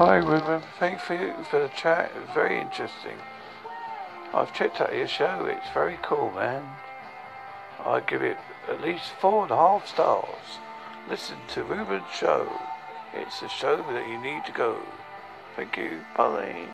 Hi, Ruben. Thanks for, you, for the chat. It was very interesting. I've checked out your show. It's very cool, man. I give it at least four and a half stars. Listen to Ruben's show. It's a show that you need to go. Thank you. Bye.